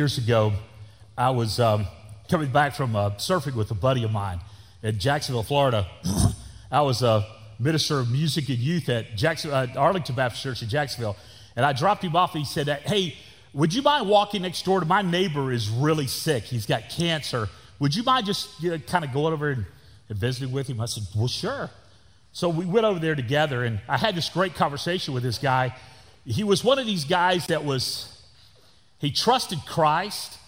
years ago, I was um, coming back from uh, surfing with a buddy of mine in Jacksonville, Florida. I was a minister of music and youth at Jackson, uh, Arlington Baptist Church in Jacksonville, and I dropped him off. And he said, "Hey, would you mind walking next door to my neighbor? Is really sick. He's got cancer. Would you mind just you know, kind of going over and, and visiting with him?" I said, "Well, sure." So we went over there together, and I had this great conversation with this guy. He was one of these guys that was he trusted Christ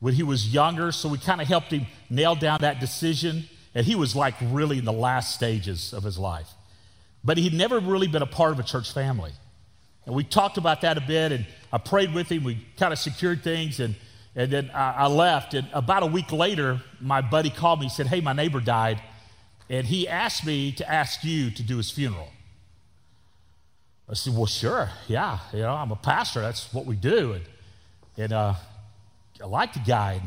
when he was younger, so we kind of helped him nail down that decision. And he was like really in the last stages of his life. But he'd never really been a part of a church family. And we talked about that a bit, and I prayed with him. We kind of secured things, and, and then I, I left. And about a week later, my buddy called me and said, Hey, my neighbor died, and he asked me to ask you to do his funeral. I said, Well, sure, yeah. You know, I'm a pastor, that's what we do. And and uh, I liked the guy.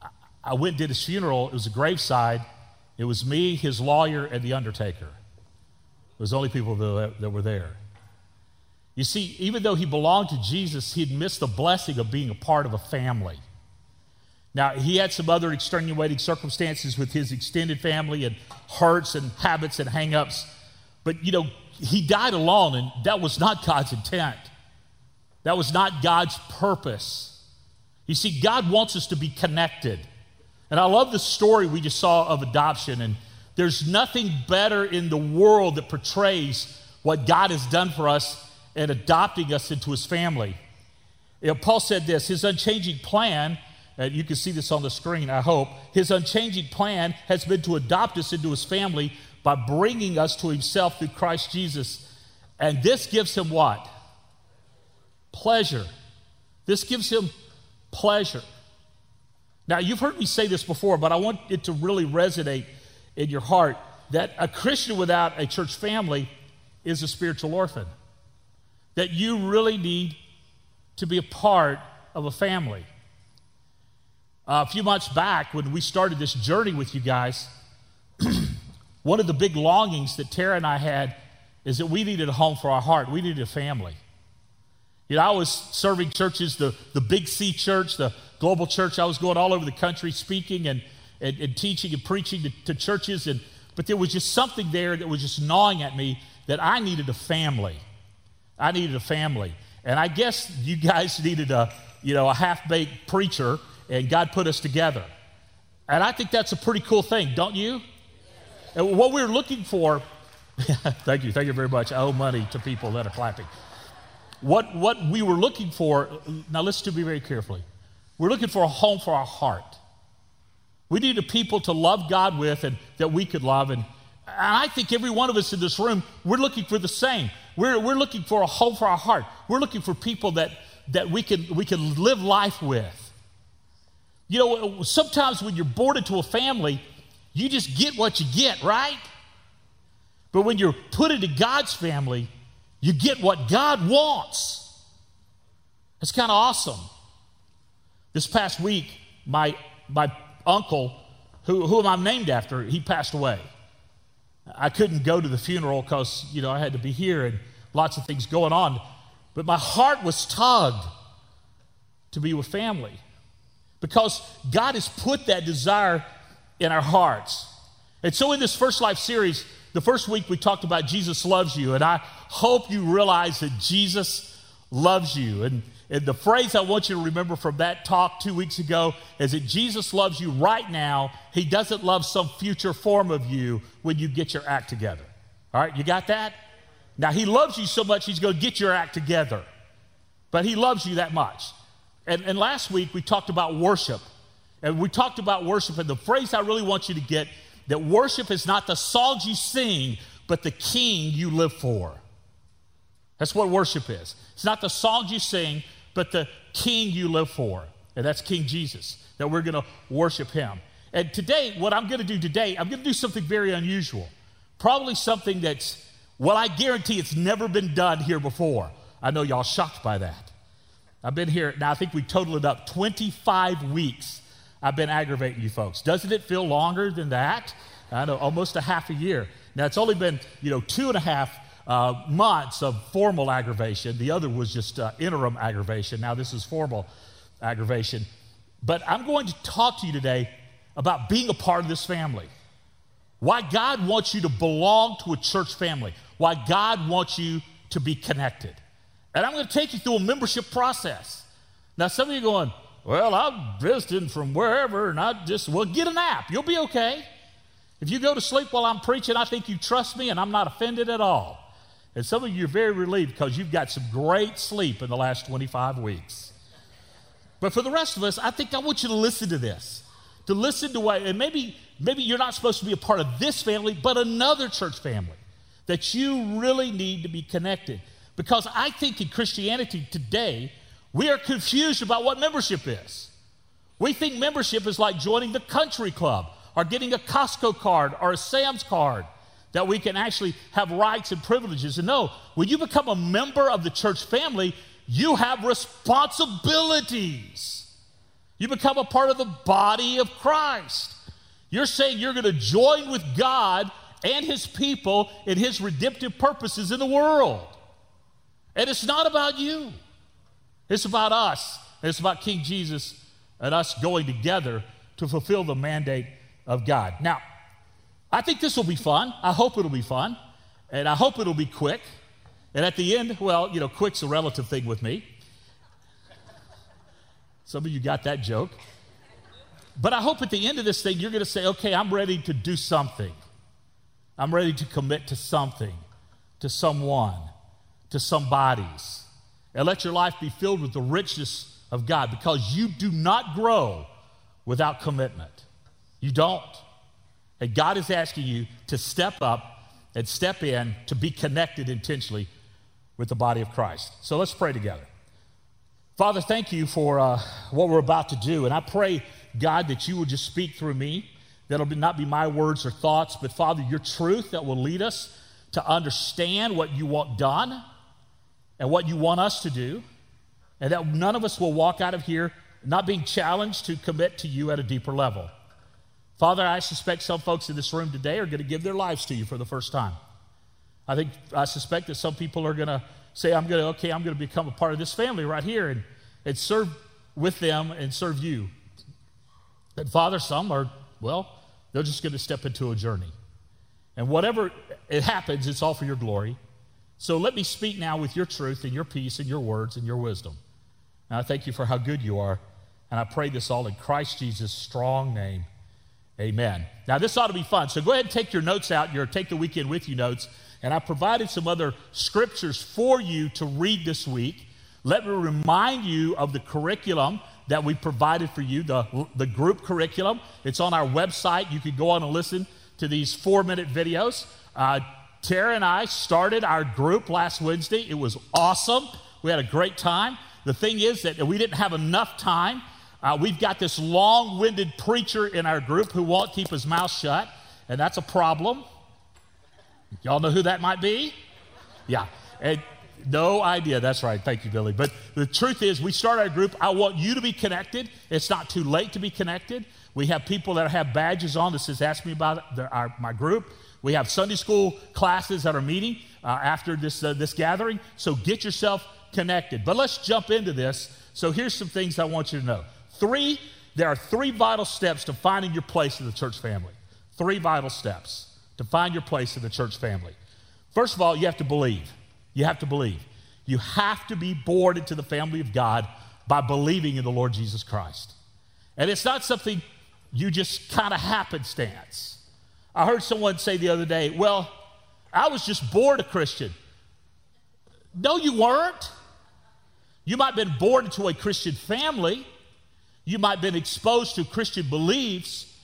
I, I went and did his funeral. It was a graveside. It was me, his lawyer, and the undertaker. It was the only people that, that were there. You see, even though he belonged to Jesus, he'd missed the blessing of being a part of a family. Now, he had some other extenuating circumstances with his extended family and hurts and habits and hangups. But, you know, he died alone, and that was not God's intent. That was not God's purpose. You see, God wants us to be connected. And I love the story we just saw of adoption. And there's nothing better in the world that portrays what God has done for us in adopting us into his family. You know, Paul said this his unchanging plan, and you can see this on the screen, I hope, his unchanging plan has been to adopt us into his family by bringing us to himself through Christ Jesus. And this gives him what? Pleasure. This gives him pleasure. Now, you've heard me say this before, but I want it to really resonate in your heart that a Christian without a church family is a spiritual orphan. That you really need to be a part of a family. Uh, a few months back, when we started this journey with you guys, one of the big longings that Tara and I had is that we needed a home for our heart. We needed a family. You know, I was serving churches, the, the Big C church, the global church. I was going all over the country speaking and, and, and teaching and preaching to, to churches. And, but there was just something there that was just gnawing at me that I needed a family. I needed a family. And I guess you guys needed a, you know, a half-baked preacher, and God put us together. And I think that's a pretty cool thing, don't you? And what we're looking for, thank you, thank you very much. I owe money to people that are clapping what, what we were looking for, now listen to me very carefully. We're looking for a home for our heart. We need a people to love God with and that we could love. And, and I think every one of us in this room, we're looking for the same. We're, we're looking for a home for our heart. We're looking for people that, that we, can, we can live life with. You know, sometimes when you're born into a family, you just get what you get, right? But when you're put into God's family, you get what God wants. It's kind of awesome. This past week, my, my uncle, who, who I'm named after, he passed away. I couldn't go to the funeral because, you know, I had to be here and lots of things going on. But my heart was tugged to be with family because God has put that desire in our hearts. And so, in this First Life series, the first week we talked about Jesus loves you, and I hope you realize that Jesus loves you. And, and the phrase I want you to remember from that talk two weeks ago is that Jesus loves you right now. He doesn't love some future form of you when you get your act together. All right, you got that? Now, He loves you so much, He's going to get your act together. But He loves you that much. And, and last week we talked about worship. And we talked about worship, and the phrase I really want you to get that worship is not the songs you sing, but the king you live for. That's what worship is. It's not the songs you sing, but the king you live for. And that's King Jesus, that we're going to worship him. And today, what I'm going to do today, I'm going to do something very unusual. Probably something that's, well, I guarantee it's never been done here before. I know y'all shocked by that. I've been here, now I think we total it up 25 weeks I've been aggravating you folks. Doesn't it feel longer than that? I know, almost a half a year. Now, it's only been, you know, two and a half uh, months of formal aggravation. The other was just uh, interim aggravation. Now, this is formal. aggravation. But I'm going to talk to you today about being a part of this family. Why God wants you to belong to a church family. Why God wants you to be connected. And I'm going to take you through a membership process. Now, some of you are going, well, I'm visiting from wherever, and I just, well, get a nap. You'll be okay. If you go to sleep while I'm preaching, I think you trust me, and I'm not offended at all. And some of you are very relieved because you've got some great sleep in the last 25 weeks. But for the rest of us, I think I want you to listen to this. To listen to what, and maybe, maybe you're not supposed to be a part of this family, but another church family that you really need to be connected. Because I think in Christianity today, we are confused about what membership is. We think membership is like joining the country club or getting a Costco card or a Sam's card that we can actually have rights and privileges. And no, when you become a member of the church family, you have responsibilities. You become a part of the body of Christ. You're saying you're going to join with God and his people in his redemptive purposes in the world. And it's not about you, it's about us. It's about King Jesus and us going together to fulfill the mandate of God. Now, I think this will be fun. I hope it'll be fun. And I hope it'll be quick. And at the end, well, you know, quick's a relative thing with me. Some of you got that joke. But I hope at the end of this thing, you're going to say, okay, I'm ready to do something. I'm ready to commit to something, to someone, to somebody's. And let your life be filled with the richness of God because you do not grow without commitment. You don't. And God is asking you to step up and step in to be connected intentionally with the body of Christ. So let's pray together. Father, thank you for uh, what we're about to do. And I pray, God, that you will just speak through me. That'll be, not be my words or thoughts, but Father, your truth that will lead us to understand what you want done and what you want us to do. And that none of us will walk out of here not being challenged to commit to you at a deeper level. Father, I suspect some folks in this room today are going to give their lives to you for the first time. I think I suspect that some people are going to say, I'm going to, okay, I'm going to become a part of this family right here and, and serve with them and serve you. And Father, some are, well, they're just going to step into a journey. And whatever it happens, it's all for your glory. So let me speak now with your truth and your peace and your words and your wisdom. And I thank you for how good you are. And I pray this all in Christ Jesus' strong name. Amen. Now, this ought to be fun. So go ahead and take your notes out, your Take the Weekend With You notes. And I provided some other scriptures for you to read this week. Let me remind you of the curriculum that we provided for you, the, the group curriculum. It's on our website. You can go on and listen to these four minute videos. Uh, Tara and I started our group last Wednesday. It was awesome. We had a great time. The thing is that we didn't have enough time uh, we've got this long winded preacher in our group who won't keep his mouth shut, and that's a problem. Y'all know who that might be? Yeah. And no idea. That's right. Thank you, Billy. But the truth is, we start our group. I want you to be connected. It's not too late to be connected. We have people that have badges on that says, Ask me about our, my group. We have Sunday school classes that are meeting uh, after this, uh, this gathering. So get yourself connected. But let's jump into this. So here's some things I want you to know. Three, there are three vital steps to finding your place in the church family. Three vital steps to find your place in the church family. First of all, you have to believe. You have to believe. You have to be born into the family of God by believing in the Lord Jesus Christ. And it's not something you just kind of happenstance. I heard someone say the other day, well, I was just born a Christian. No, you weren't. You might have been born into a Christian family, you might have been exposed to Christian beliefs,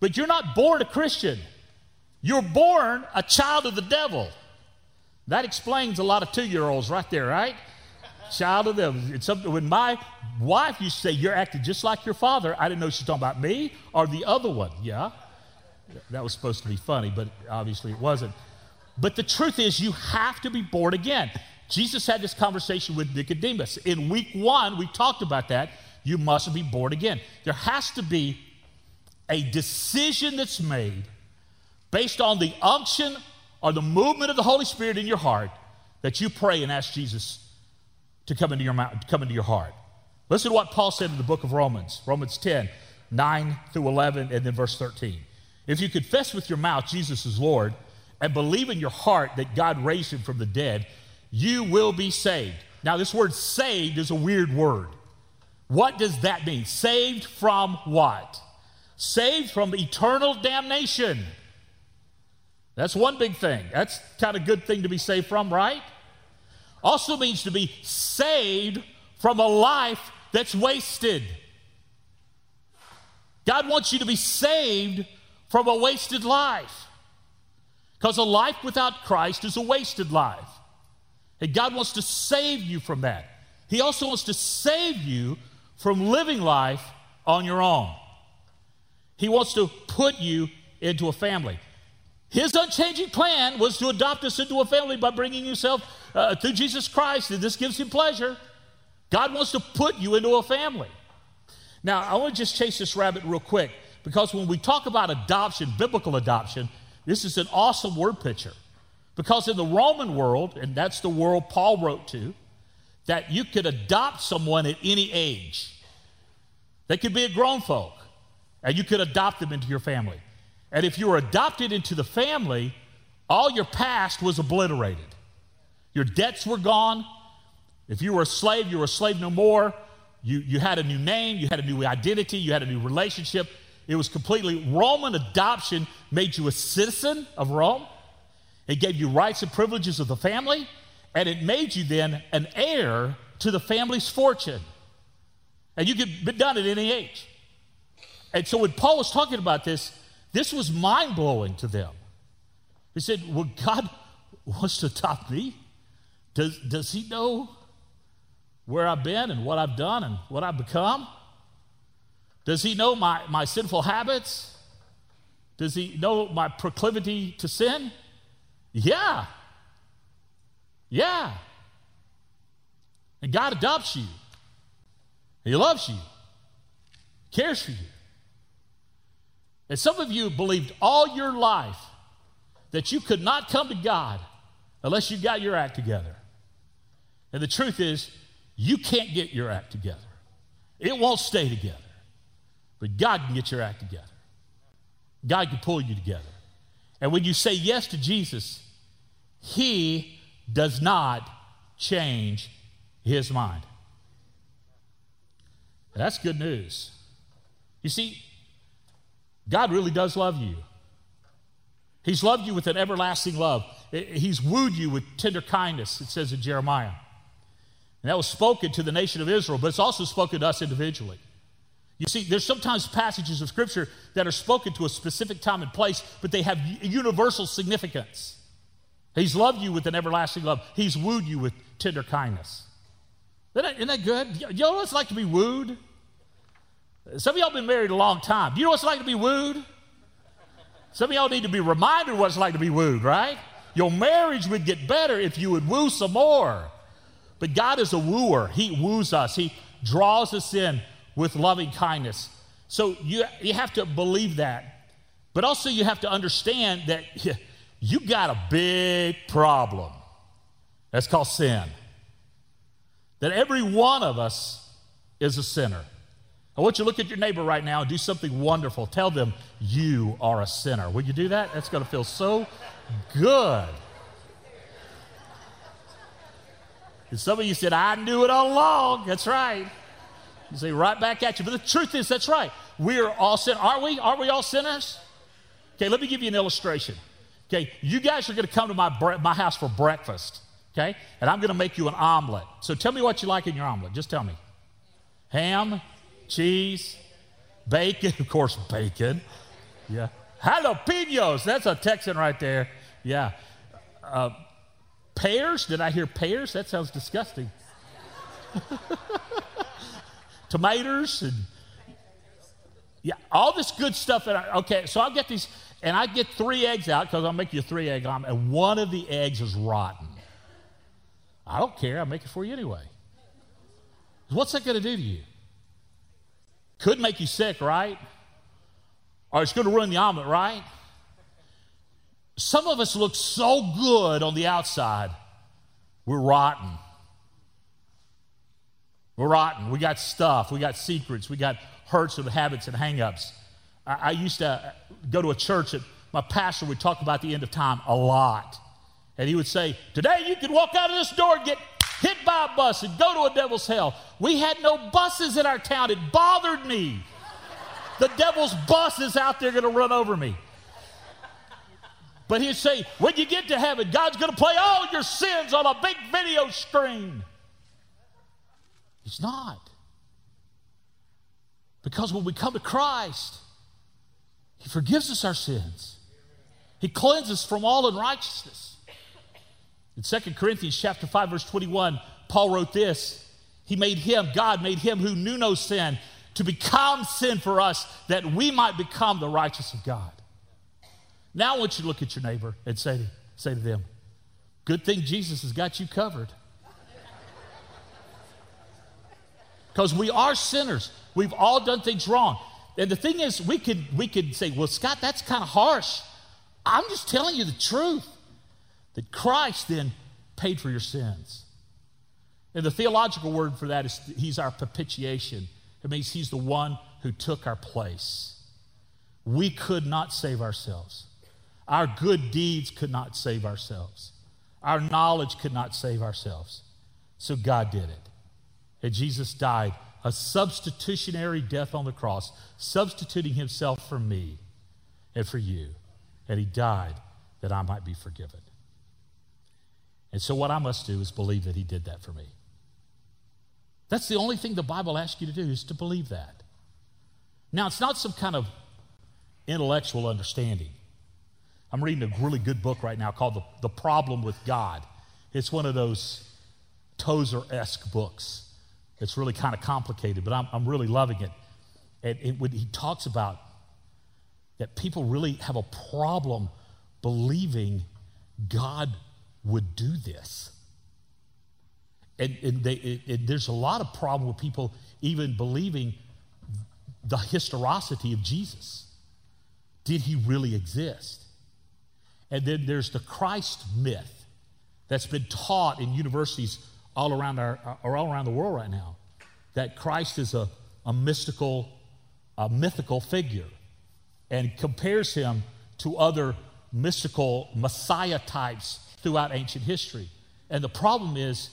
but you're not born a Christian. You're born a child of the devil. That explains a lot of two year olds right there, right? child of the devil. It's something, when my wife used to say, You're acting just like your father, I didn't know she was talking about me or the other one. Yeah. That was supposed to be funny, but obviously it wasn't. But the truth is, you have to be born again. Jesus had this conversation with Nicodemus. In week one, we talked about that you must be born again. There has to be a decision that's made based on the unction or the movement of the Holy Spirit in your heart that you pray and ask Jesus to come into your, mouth, come into your heart. Listen to what Paul said in the book of Romans, Romans 10, 9 through 11, and then verse 13. If you confess with your mouth Jesus is Lord and believe in your heart that God raised him from the dead, you will be saved. Now, this word saved is a weird word. What does that mean? Saved from what? Saved from eternal damnation. That's one big thing. That's kind of a good thing to be saved from, right? Also means to be saved from a life that's wasted. God wants you to be saved from a wasted life. Because a life without Christ is a wasted life. And God wants to save you from that. He also wants to save you from living life on your own. He wants to put you into a family. His unchanging plan was to adopt us into a family by bringing himself uh, through Jesus Christ, and this gives him pleasure. God wants to put you into a family. Now, I want to just chase this rabbit real quick because when we talk about adoption, biblical adoption, this is an awesome word picture. Because in the Roman world, and that's the world Paul wrote to, that you could adopt someone at any age. They could be a grown folk, and you could adopt them into your family. And if you were adopted into the family, all your past was obliterated. Your debts were gone. If you were a slave, you were a slave no more. You, you had a new name, you had a new identity, you had a new relationship. It was completely Roman adoption made you a citizen of Rome. It gave you rights and privileges of the family, and it made you then an heir to the family's fortune. And you could be done at any age. And so when Paul was talking about this, this was mind blowing to them. He said, Well, God wants to adopt me. Does, does he know where I've been and what I've done and what I've become? Does he know my, my sinful habits? Does he know my proclivity to sin? Yeah. Yeah. And God adopts you. He loves you, cares for you. And some of you believed all your life that you could not come to God unless you got your act together. And the truth is, you can't get your act together. It won't stay together. But God can get your act together. God can pull you together. And when you say yes to Jesus, He does not change His mind. that's good news. You see, God really does love you. He's loved you with an everlasting love. He's wooed you with tender kindness, it says in Jeremiah. And that was spoken to the nation of Israel, but it's also spoken to us individually. You see, there's sometimes passages of Scripture that are spoken to a specific time and place, but they have universal significance. He's loved you with an everlasting love, He's wooed you with tender kindness. Isn't that, isn't that good? You know what it's like to be wooed? Some of y'all been married a long time. Do you know what it's like to be wooed? Some of y'all need to be reminded what it's like to be wooed, right? Your marriage would get better if you would woo some more. But God is a wooer. He woos us, He draws us in with loving kindness. So you, you have to believe that. But also, you have to understand that you got a big problem. That's called sin. That every one of us is a sinner. I want you to look at your neighbor right now and do something wonderful. Tell them you are a sinner. Will you do that? That's going to feel so good. And some of you said, I knew it all along. That's right. You say, right back at you. But the truth is, that's right. We are all sinners. Are we? Are we all sinners? Okay, let me give you an illustration. Okay, you guys are going to come to my, bre- my house for breakfast. Okay, and I'm going to make you an omelet. So tell me what you like in your omelet. Just tell me. Ham, cheese, bacon, of course, bacon. Yeah. Jalapenos, that's a Texan right there. Yeah. Uh, pears, did I hear pears? That sounds disgusting. Tomatoes and yeah, all this good stuff. I, okay, so I'll get these, and I get three eggs out because I'll make you a three egg omelet, and one of the eggs is rotten. I don't care. I'll make it for you anyway. What's that going to do to you? Could make you sick, right? Or it's going to ruin the omelet, right? Some of us look so good on the outside, we're rotten. We're rotten. We got stuff. We got secrets. We got hurts and habits and hangups. I, I used to uh, go to a church that my pastor would talk about the end of time a lot. And he would say, Today you could walk out of this door and get hit by a bus and go to a devil's hell. We had no buses in our town. It bothered me. The devil's bus is out there going to run over me. But he'd say, when you get to heaven, God's going to play all your sins on a big video screen. He's not. Because when we come to Christ, He forgives us our sins. He cleanses us from all unrighteousness. In 2 Corinthians chapter 5, verse 21, Paul wrote this. He made him, God made him who knew no sin, to become sin for us that we might become the righteous of God. Now I want you to look at your neighbor and say, to, say to them, Good thing Jesus has got you covered. Because we are sinners. We've all done things wrong. And the thing is, we could, we could say, well, Scott, that's kind of harsh. I'm just telling you the truth that Christ then paid for your sins. And the theological word for that is he's our propitiation. It means he's the one who took our place. We could not save ourselves. Our good deeds could not save ourselves. Our knowledge could not save ourselves. So God did it. And Jesus died a substitutionary death on the cross, substituting himself for me and for you. And he died that I might be forgiven. And so, what I must do is believe that he did that for me. That's the only thing the Bible asks you to do is to believe that. Now, it's not some kind of intellectual understanding. I'm reading a really good book right now called The, the Problem with God. It's one of those Tozer esque books. It's really kind of complicated, but I'm, I'm really loving it. And it, when he talks about that people really have a problem believing God would do this. And, and, they, there's a lot of problem with people even believing the historicity of Jesus. Did he really exist? And then there's the Christ myth that's been taught in universities all around, our, or all around the world right now that Christ is a, a mystical, a mythical figure and compares him to other mystical Messiah types throughout ancient history. And the problem is,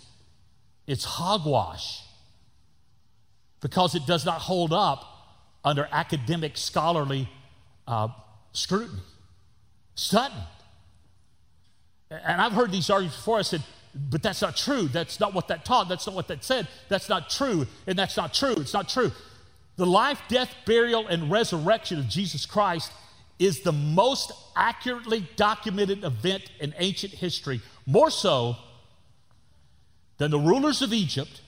it's hogwash because it does not hold up under academic scholarly uh, scrutiny. Sutton. And I've heard these arguments before. I said, but that's not true. That's not what that taught. That's not what that said. That's not true. And that's not true. It's not true. The life, death, burial, and resurrection of Jesus Christ is the most accurately documented event in ancient history, more so than the rulers of Egypt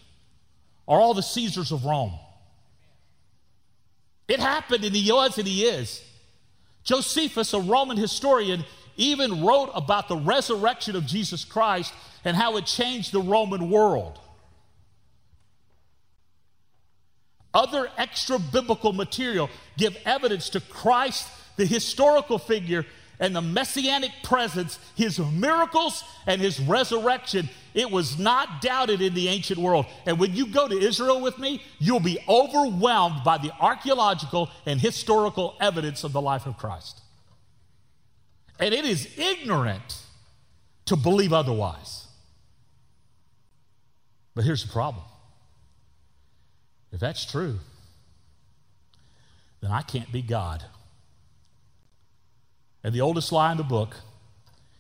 or all the Caesars of Rome. It happened and he was and he is. Josephus, a Roman historian, even wrote about the resurrection of Jesus Christ and how it changed the Roman world. Other extra biblical material give evidence to Christ, the historical figure, and the messianic presence, his miracles and his resurrection. It was not doubted in the ancient world. And when you go to Israel with me, you'll be overwhelmed by the archaeological and historical evidence of the life of Christ. And it is ignorant to believe otherwise. But here's the problem if that's true, then I can't be God. And the oldest lie in the book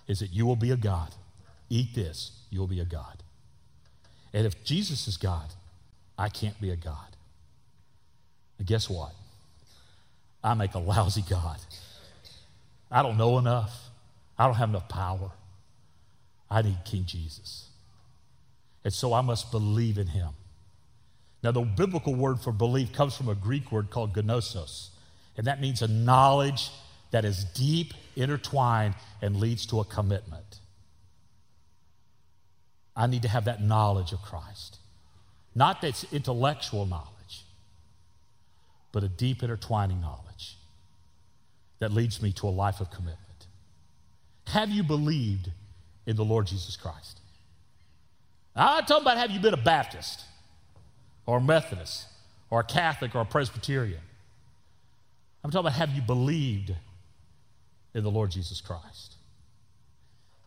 is that you will be a God. Eat this, you will be a God. And if Jesus is God, I can't be a God. And guess what? I make a lousy God. I don't know enough. I don't have enough power. I need King Jesus. And so I must believe in him. Now, the biblical word for belief comes from a Greek word called gnosis, and that means a knowledge that is deep, intertwined, and leads to a commitment. I need to have that knowledge of Christ. Not that's intellectual knowledge, but a deep, intertwining knowledge that leads me to a life of commitment. Have you believed in the Lord Jesus Christ? I'm talking about have you been a Baptist. or a Methodist or a Catholic or a Presbyterian. I'm talking about have you believed in the Lord Jesus Christ?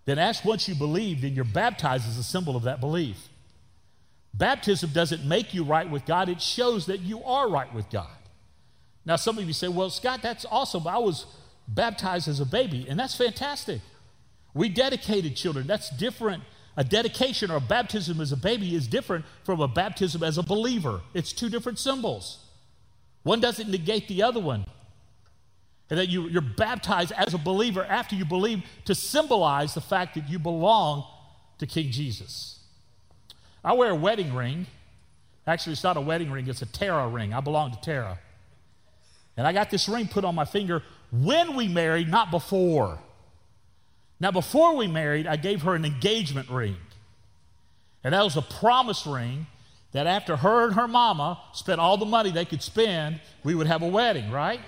Then, ask once you believe, then you're baptized as a symbol of that belief. Baptism doesn't make you right with God, it shows that you are right with God. Now, some of you say, well, Scott, that's awesome. I was baptized as a baby, and that's fantastic. We dedicated children. That's different. A dedication or a baptism as a baby is different from a baptism as a believer. It's two different symbols. One doesn't negate the other one. And that you, you're baptized as a believer after you believe to symbolize the fact that you belong to King Jesus. I wear a wedding ring. Actually, it's not a wedding ring, it's a Tara ring. I belong to Tara. And I got this ring put on my finger when we married, not before. Now, before we married, I gave her an engagement ring. And that was a promise ring that after her and her mama spent all the money they could spend, we would have a wedding, right?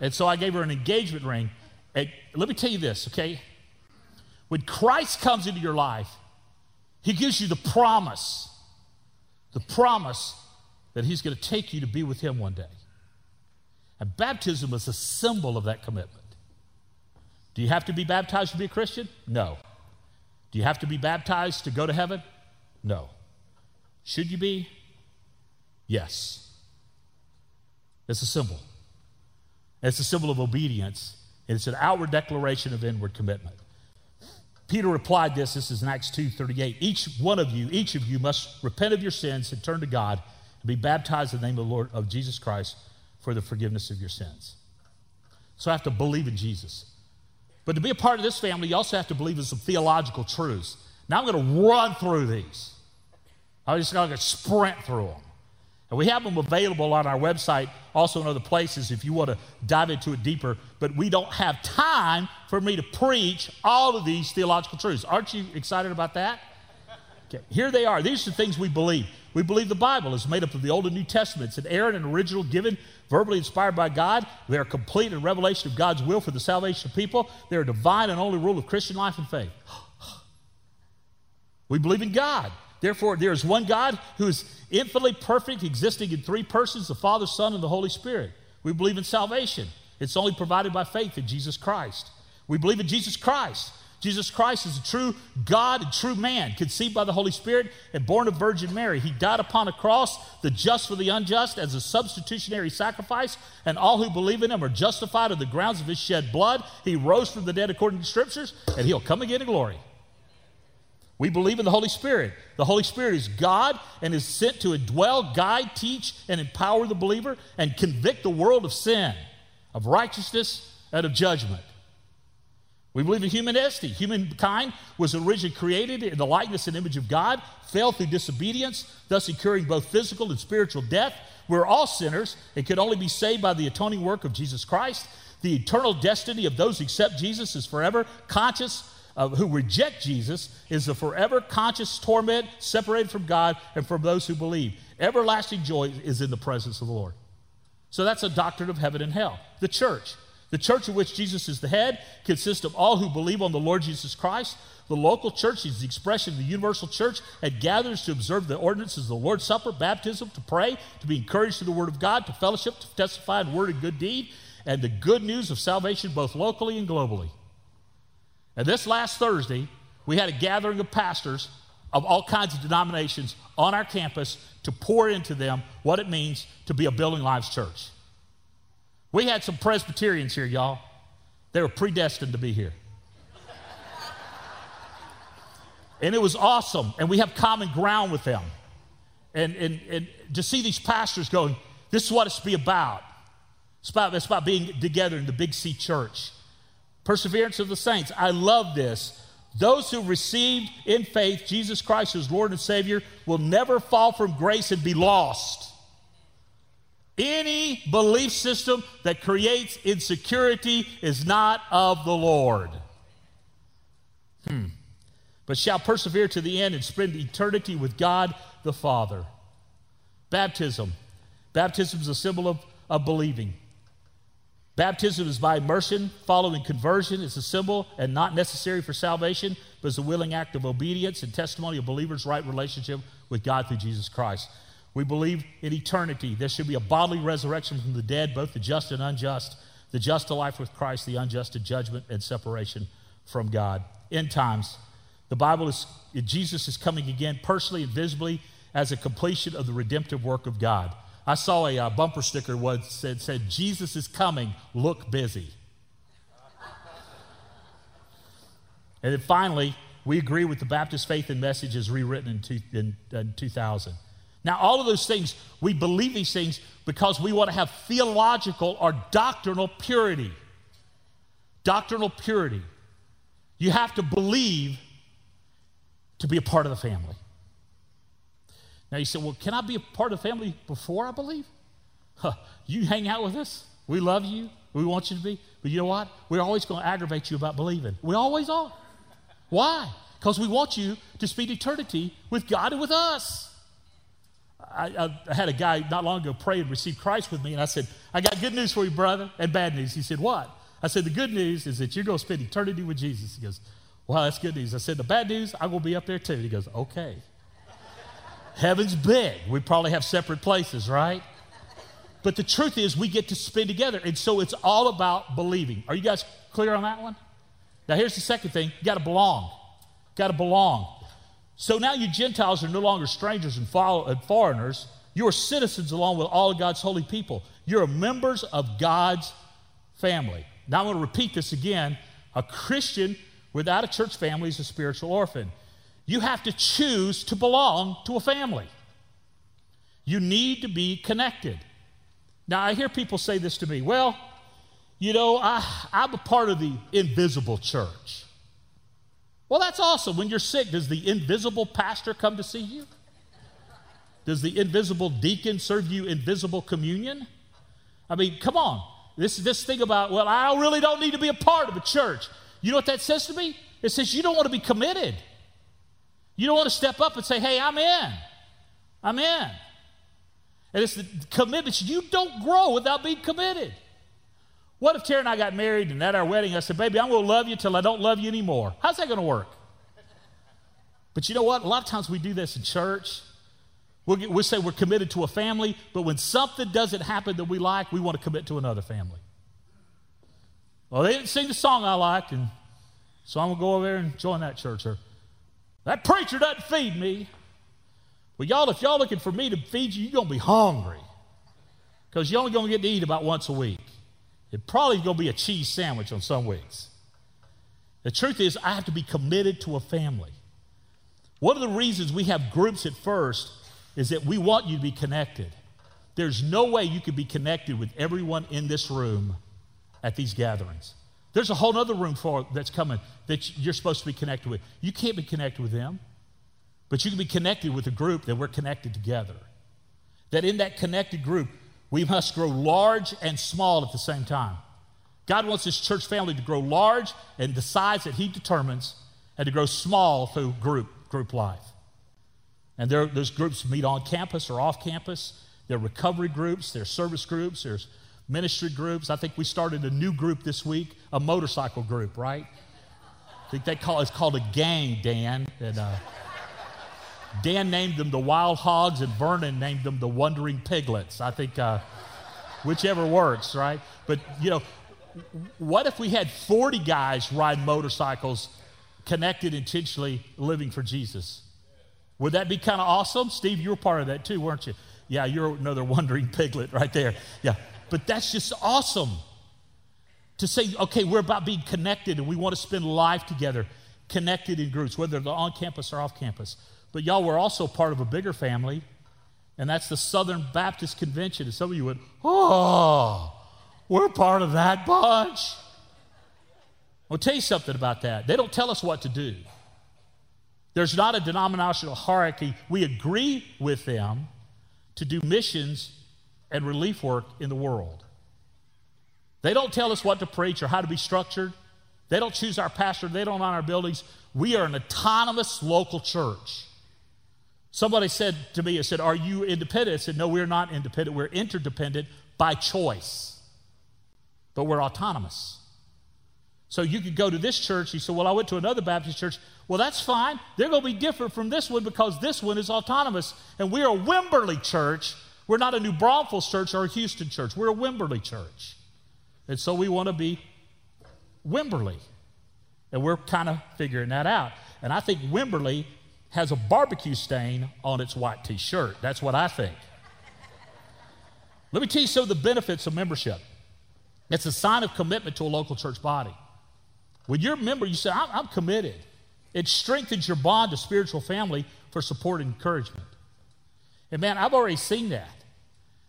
And so I gave her an engagement ring. And let me tell you this, okay? When Christ comes into your life, he gives you the promise, the promise that he's going to take you to be with him one day. And baptism is a symbol of that commitment. Do you have to be baptized to be a Christian? No. Do you have to be baptized to go to heaven? No. Should you be? Yes. It's a symbol. It's a symbol of obedience, and it's an outward declaration of inward commitment. Peter replied this, this is in Acts 2 38. Each one of you, each of you must repent of your sins and turn to God and be baptized in the name of the Lord of Jesus Christ for the forgiveness of your sins. So I have to believe in Jesus. But to be a part of this family, you also have to believe in some theological truths. Now I'm going to run through these. I'm just going to sprint through them. And we have them available on our website, also in other places if you want to dive into it deeper. But we don't have time for me to preach all of these theological truths. Aren't you excited about that? Okay, here they are. These are the things we believe. We believe the Bible is made up of the Old and New Testaments, inerrant and original given, verbally inspired by God. They are complete in revelation of God's will for the salvation of people. They are divine and only rule of Christian life and faith. we believe in God. Therefore, there is one God who is infinitely perfect, existing in three persons the Father, Son, and the Holy Spirit. We believe in salvation. It's only provided by faith in Jesus Christ. We believe in Jesus Christ. Jesus Christ is a true God and true man, conceived by the Holy Spirit and born of Virgin Mary. He died upon a cross, the just for the unjust, as a substitutionary sacrifice, and all who believe in him are justified on the grounds of his shed blood. He rose from the dead according to scriptures, and he'll come again in glory. We believe in the Holy Spirit. The Holy Spirit is God and is sent to indwell, guide, teach, and empower the believer and convict the world of sin, of righteousness, and of judgment. We believe in humanisty. Humankind was originally created in the likeness and image of God, fell through disobedience, thus incurring both physical and spiritual death. We're all sinners and could only be saved by the atoning work of Jesus Christ. The eternal destiny of those who accept Jesus is forever conscious, of who reject Jesus is a forever conscious torment separated from God and from those who believe. Everlasting joy is in the presence of the Lord. So that's a doctrine of heaven and hell. The church. The church of which Jesus is the head consists of all who believe on the Lord Jesus Christ. The local church is the expression of the universal church and gathers to observe the ordinances of the Lord's Supper, baptism, to pray, to be encouraged to the Word of God, to fellowship, to testify in word and good deed, and the good news of salvation both locally and globally. And this last Thursday, we had a gathering of pastors of all kinds of denominations on our campus to pour into them what it means to be a Building Lives church. We had some Presbyterians here, y'all. They were predestined to be here. and it was awesome. And we have common ground with them. And, and, and to see these pastors going, this is what it's be about. It's about, it's about being together in the Big C church. Perseverance of the saints. I love this. Those who received in faith Jesus Christ as Lord and Savior will never fall from grace and be lost. Any belief system that creates insecurity is not of the Lord. Hmm. But shall persevere to the end and spend eternity with God the Father. Baptism. Baptism is a symbol of, of believing. Baptism is by immersion following conversion. It's a symbol and not necessary for salvation, but is a willing act of obedience and testimony of believers' right relationship with God through Jesus Christ. We believe in eternity. There should be a bodily resurrection from the dead, both the just and unjust. The just to life with Christ, the unjust to judgment and separation from God. End times. The Bible is, Jesus is coming again personally and visibly as a completion of the redemptive work of God. I saw a uh, bumper sticker once that said, Jesus is coming, look busy. and then finally, we agree with the Baptist faith and message as rewritten in, two, in, in 2000. Now, all of those things, we believe these things because we want to have theological or doctrinal purity. Doctrinal purity. You have to believe to be a part of the family. Now you say, well, can I be a part of the family before I believe? Huh, you hang out with us. We love you. We want you to be. But you know what? We're always going to aggravate you about believing. We always are. Why? Because we want you to spend eternity with God and with us. I, I, had a guy not long ago pray and receive Christ with me, and I said, I got good news for you, brother, and bad news. He said, What? I said, The good news is that you're going to spend eternity with Jesus. He goes, Well, that's good news. I said, The bad news, I'm going to be up there too. He goes, Okay. Heaven's big. We probably have separate places, right? But the truth is, we get to spend together. And so it's all about believing. Are you guys clear on that one? Now, here's the second thing you got to belong. Got to belong. So now you Gentiles are no longer strangers and, foreigners. You are citizens along with all of God's holy people. You're members of God's family. Now I'm going to repeat this again. A Christian without a church family is a spiritual orphan. You have to choose to belong to a family. You need to be connected. Now, I hear people say this to me well, you know, I, I'm a part of the invisible church. Well, that's awesome. When you're sick, does the invisible pastor come to see you? Does the invisible deacon serve you invisible communion? I mean, come on. This, this thing about, well, I really don't need to be a part of a church. You know what that says to me? It says you don't want to be committed. You don't want to step up and say, hey, I'm in. I'm in. And it's the commitments. You don't grow without being committed. What if Tara and I got married and at our wedding I said, baby, I'm going to love you till I don't love you anymore? How's that going to work? But you know what? A lot of times we do this in church. We'll, get, we'll say we're committed to a family, but when something doesn't happen that we like, we want to commit to another family. Well, they didn't sing the song I liked, and so I'm going to go over there and join that church. Or that preacher doesn't feed me. Well, y'all, if y'all looking for me to feed you, you're going to be hungry because you're only going to get to eat about once a week. It probably going to be a cheese sandwich on some weeks. The truth is, I have to be committed to a family. One of the reasons we have groups at first is that we want you to be connected. There's no way you could be connected with everyone in this room at these gatherings. There's a whole other room for that's coming that you're supposed to be connected with. You can't be connected with them, but you can be connected with a group that we're connected together. That in that connected group, we must grow large and small at the same time. God wants His church family to grow large in the size that He determines and to grow small through group, group life. And there, those groups meet on campus or off campus. There are recovery groups, there are service groups, there's ministry groups. I think we started a new group this week, a motorcycle group, right? I think they call it's called a gang, Dan. And uh, Dan named them the Wild Hogs, and Vernon named them the Wandering Piglets. I think uh, whichever works, right? But, you know, what if we had 40 guys ride motorcycles connected intentionally living for Jesus? Would that be kind of awesome? Steve, you were part of that too, weren't you? Yeah, you're another wandering piglet right there. Yeah, but that's just awesome to say, okay, we're about being connected and we want to spend life together, connected in groups, whether they're on campus or off campus. But y'all were also part of a bigger family, and that's the Southern Baptist Convention. And some of you went, oh, we're part of that bunch. I'll tell you something about that. They don't tell us what to do. There's not a denominational hierarchy. We agree with them to do missions and relief work in the world. They don't tell us what to preach or how to be structured. They don't choose our pastor. They don't own our buildings. We are an autonomous local church. Somebody said to me, I said, Are you independent? I said, No, we're not independent. We're interdependent by choice. but we're autonomous. So you could go to this church. You say, Well, I went to another Baptist church. Well, that's fine. They're going to be different from this one because this one is autonomous. And we're a Wimberley church. We're not a New Braunfels church or a Houston church. We're a Wimberley church. And so we want to be Wimberley. And we're kind of figuring that out. And I think Wimberley has a barbecue stain on its white t shirt. That's what I think. Let me tell you some of the benefits of membership. It's a sign of commitment to a local church body. When you're a member, you say, I'm, I'm committed. It strengthens your bond to spiritual family for support and encouragement. And man, I've already seen that.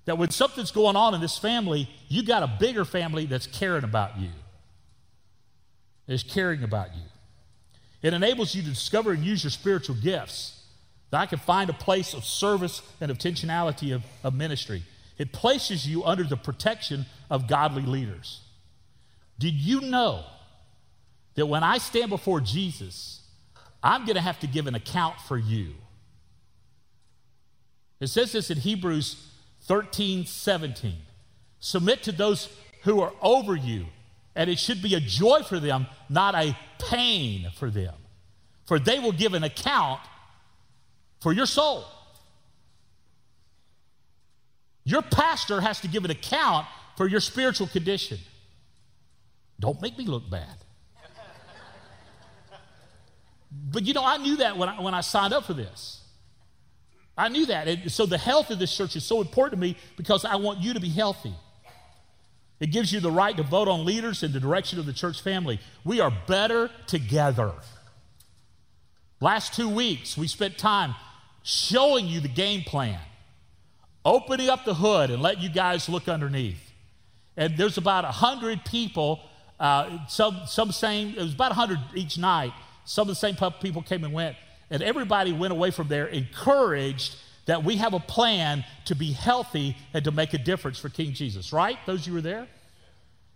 That when something's going on in this family, you got a bigger family that's caring about you. Is caring about you. It enables you to discover and use your spiritual gifts. That I can find a place of service and intentionality of, of ministry. It places you under the protection of godly leaders. Did you know that when I stand before Jesus, I'm going to have to give an account for you? It says this in Hebrews 13 17. Submit to those who are over you, and it should be a joy for them, not a pain for them. For they will give an account for your soul. Your pastor has to give an account for your spiritual condition. Don't make me look bad. But you know, I knew that when I, when I signed up for this. I knew that. And so the health of this church is so important to me because I want you to be healthy. It gives you the right to vote on leaders in the direction of the church family. We are better together. Last two weeks, we spent time showing you the game plan, opening up the hood and let you guys look underneath. And there's about 100 people, uh, some, some saying, it was about 100 each night. Some of the same people came and went. And everybody went away from there encouraged that we have a plan to be healthy and to make a difference for King Jesus, right? Those you were there?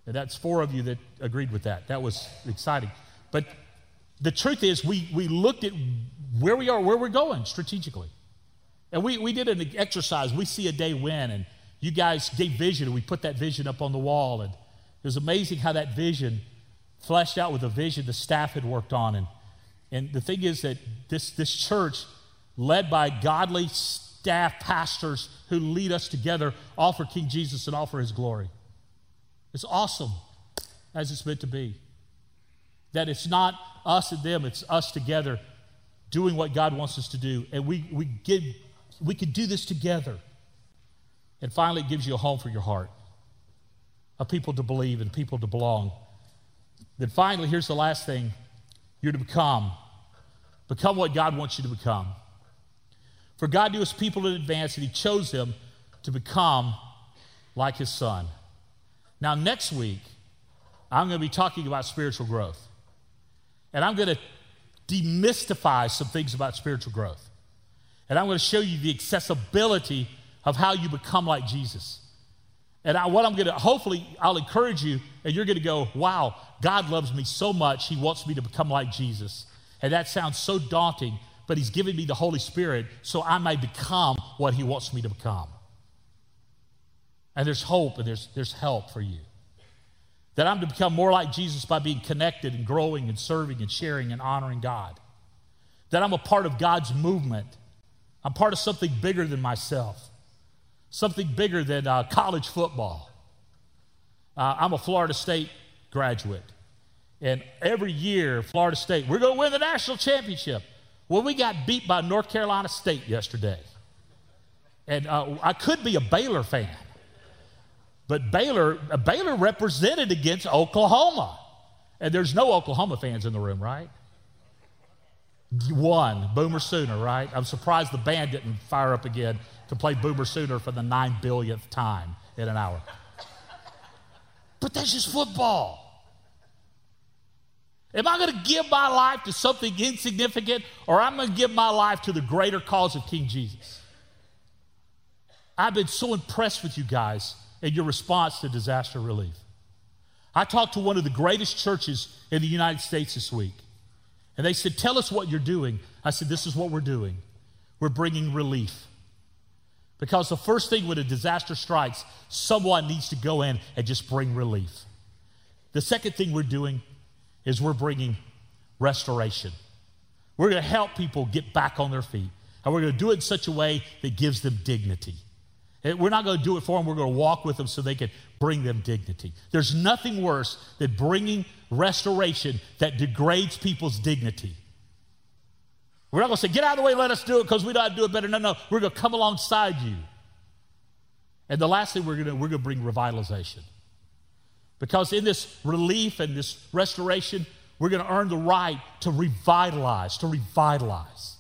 And that's four of you that agreed with that. That was exciting. But the truth is, we, we looked at where we are, where we're going strategically. And we, we did an exercise. We see a day when, and you guys gave vision, and we put that vision up on the wall. And it was amazing how that vision fleshed out with a vision the staff had worked on. And and the thing is that this, this church, led by godly staff pastors who lead us together, all for King Jesus and all for his glory. It's awesome as it's meant to be. That it's not us and them, it's us together doing what God wants us to do. And we, we, give, we can do this together. And finally, it gives you a home for your heart, a people to believe and people to belong. Then finally, here's the last thing you're to become. Become what God wants you to become. For God knew his people in advance, and he chose them to become like his son. Now, next week, I'm going to be talking about spiritual growth. And I'm going to demystify some things about spiritual growth. And I'm going to show you the accessibility of how you become like Jesus. And I, what I'm going to, hopefully, I'll encourage you, and you're going to go, wow, God loves me so much, He wants me to become like Jesus. And that sounds so daunting, but He's given me the Holy Spirit so I may become what He wants me to become. And there's hope and there's, there's help for you. That I'm to become more like Jesus by being connected and growing and serving and sharing and honoring God. That I'm a part of God's movement. I'm part of something bigger than myself something bigger than uh, college football. Uh, I'm a Florida State graduate. And every year, Florida State, we're going to win the national championship. Well, we got beat by North Carolina State yesterday. And uh, I could be a Baylor fan, but Baylor, uh, Baylor represented against Oklahoma. And there's no Oklahoma fans in the room, right? One, Boomer Sooner, right? I'm surprised the band didn't fire up again to play Boomer Sooner for the nine billionth time in an hour. But that's just football. Am I going to give my life to something insignificant or am I'm going to give my life to the greater cause of King Jesus? I've been so impressed with you guys and your response to disaster relief. I talked to one of the greatest churches in the United States this week, and they said, Tell us what you're doing. I said, This is what we're doing. We're bringing relief. Because the first thing when a disaster strikes, someone needs to go in and just bring relief. The second thing we're doing is we're bringing restoration. We're going to help people get back on their feet. And we're going to do it in such a way that gives them dignity. Eh, we're not going to do it for them, we're going to walk with them so they can bring them dignity. There's nothing worse than bringing restoration that degrades people's dignity. We're not going to say, get out of the way, let us do it because we know how to do it better. No, no, we're going to come alongside you. And the last thing we're going to, we're going to bring revitalization. Because in this relief and this restoration, we're going to earn the right to revitalize, to revitalize.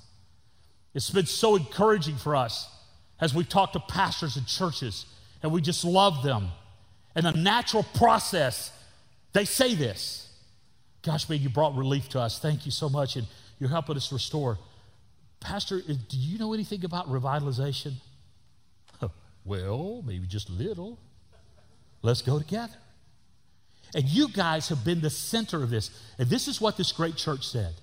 It's been so encouraging for us as we've talked to pastors and churches, and we just love them. And the natural process, they say this Gosh, man, you brought relief to us. Thank you so much, and you're helping us restore. Pastor, eh, do you know anything about revitalization? well, maybe just a little. Let's go together. And you guys have been the center of this. And this is what this great church said.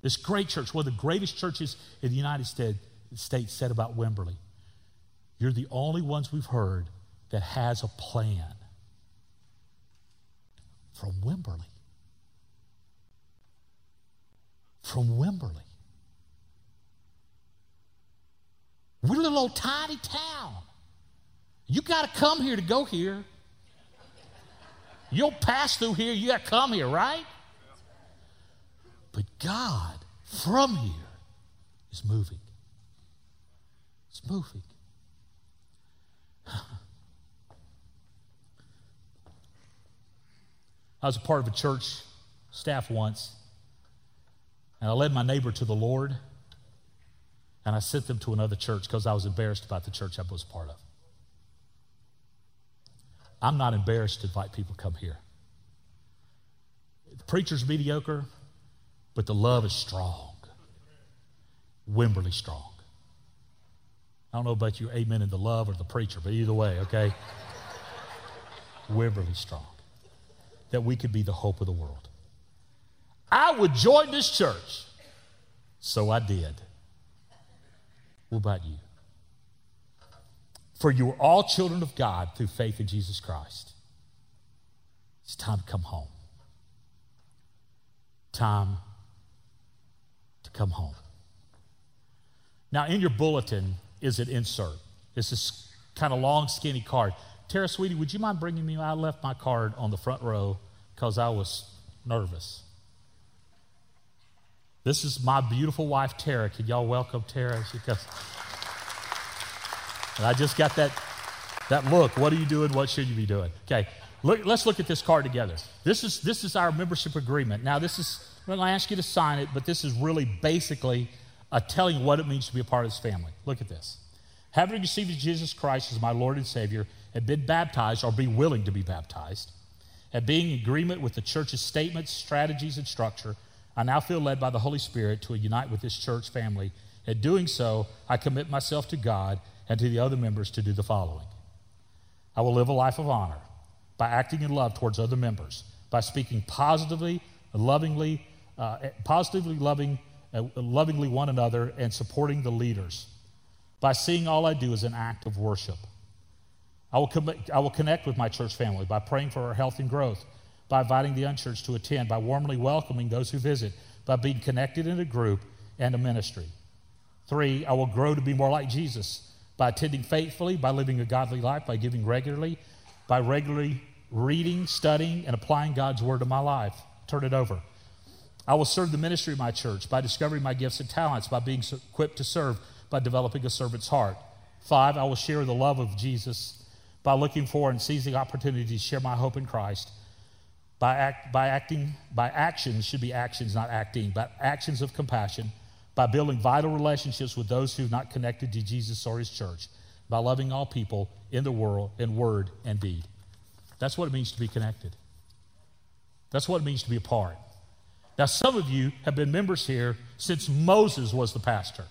This great church, one of the greatest churches in the United States, said about Wimberley. You're the only ones we've heard that has a plan from Wimberley. From Wimberley. We're a little old tiny town. You got to come here to go here. You'll pass through here, you got to come here, right? But God, from here, is moving. It's moving. I was a part of a church staff once, and I led my neighbor to the Lord, and I sent them to another church because I was embarrassed about the church I was part of. I'm not embarrassed to invite people to come here. The preacher's mediocre, but the love is strong. Wimberley strong. I don't know about you, amen in the love or the preacher, but either way, okay? Wimberley strong. That we could be the hope of the world. I would join this church. So I did. What about you? For you are all children of God through faith in Jesus Christ. It's time to come home. Time to come home. Now, in your bulletin is an insert. It's this kind of long, skinny card. Tara, sweetie, would you mind bringing me? I left my card on the front row because I was nervous. This is my beautiful wife, Tara. Can y'all welcome Tara? She comes. And I just got that, that look. What are you doing? What should you be doing? Okay, look, let's look at this card together. This is, this is our membership agreement. Now, this is, I'm going to ask you to sign it, but this is really basically telling what it means to be a part of this family. Look at this. Having received Jesus Christ as my Lord and Savior, and been baptized or be willing to be baptized, and being in agreement with the church's statements, strategies, and structure, I now feel led by the Holy Spirit to unite with this church family. In doing so, I commit myself to God and to the other members to do the following I will live a life of honor by acting in love towards other members, by speaking positively, lovingly, uh, positively loving, uh, lovingly one another, and supporting the leaders, by seeing all I do as an act of worship. I will, com- I will connect with my church family by praying for our health and growth, by inviting the unchurched to attend, by warmly welcoming those who visit, by being connected in a group and a ministry. Three, I will grow to be more like Jesus by attending faithfully, by living a godly life, by giving regularly, by regularly reading, studying, and applying God's word to my life. Turn it over. I will serve the ministry of my church by discovering my gifts and talents, by being equipped to serve, by developing a servant's heart. Five, I will share the love of Jesus by looking for and seizing opportunities to share my hope in Christ. By, act, by acting, by actions, should be actions, not acting, but actions of compassion by building vital relationships with those who have not connected to Jesus or his church, by loving all people in the world in word and deed. That's what it means to be connected. That's what it means to be a part. Now, some of you have been members here since Moses was the pastor.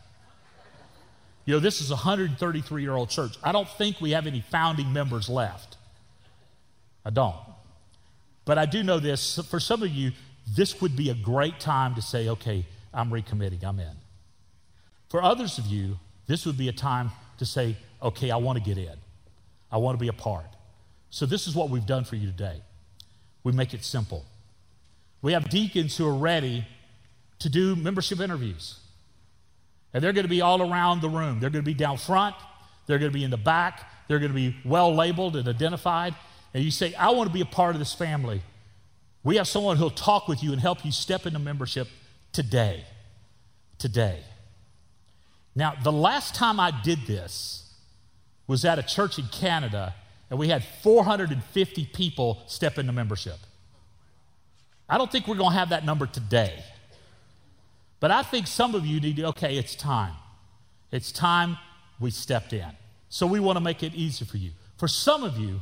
You know, this is a 133 year old church. I don't think we have any founding members left. I don't. But I do know this for some of you, this would be a great time to say, okay, I'm recommitting, I'm in. For others of you, this would be a time to say, okay, I want to get in. I want to be a part. So, this is what we've done for you today. we make it simple. We have deacons who are ready to do membership interviews. And they're going to be all around the room. They're going to be down front, they're going to be in the back, they're going to be well labeled and identified. And you say, I want to be a part of this family. We have someone who'll talk with you and help you step into membership today. Today. Now, the last time I did this was at a church in Canada, and we had 450 people step into membership. I don't think we're going to have that number today. But I think some of you need to, okay, it's time. It's time we stepped in. So we want to make it easy for you. For some of you,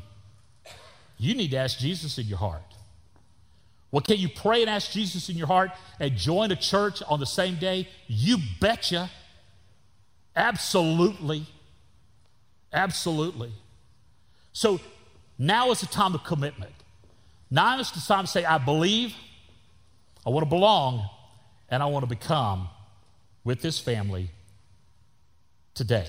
you need to ask Jesus in your heart. Well, can you pray and ask Jesus in your heart and join a church on the same day? You betcha. Absolutely. Absolutely. So now is the time of commitment. Now is the time to say, I believe, I want to belong, and I want to become with this family today.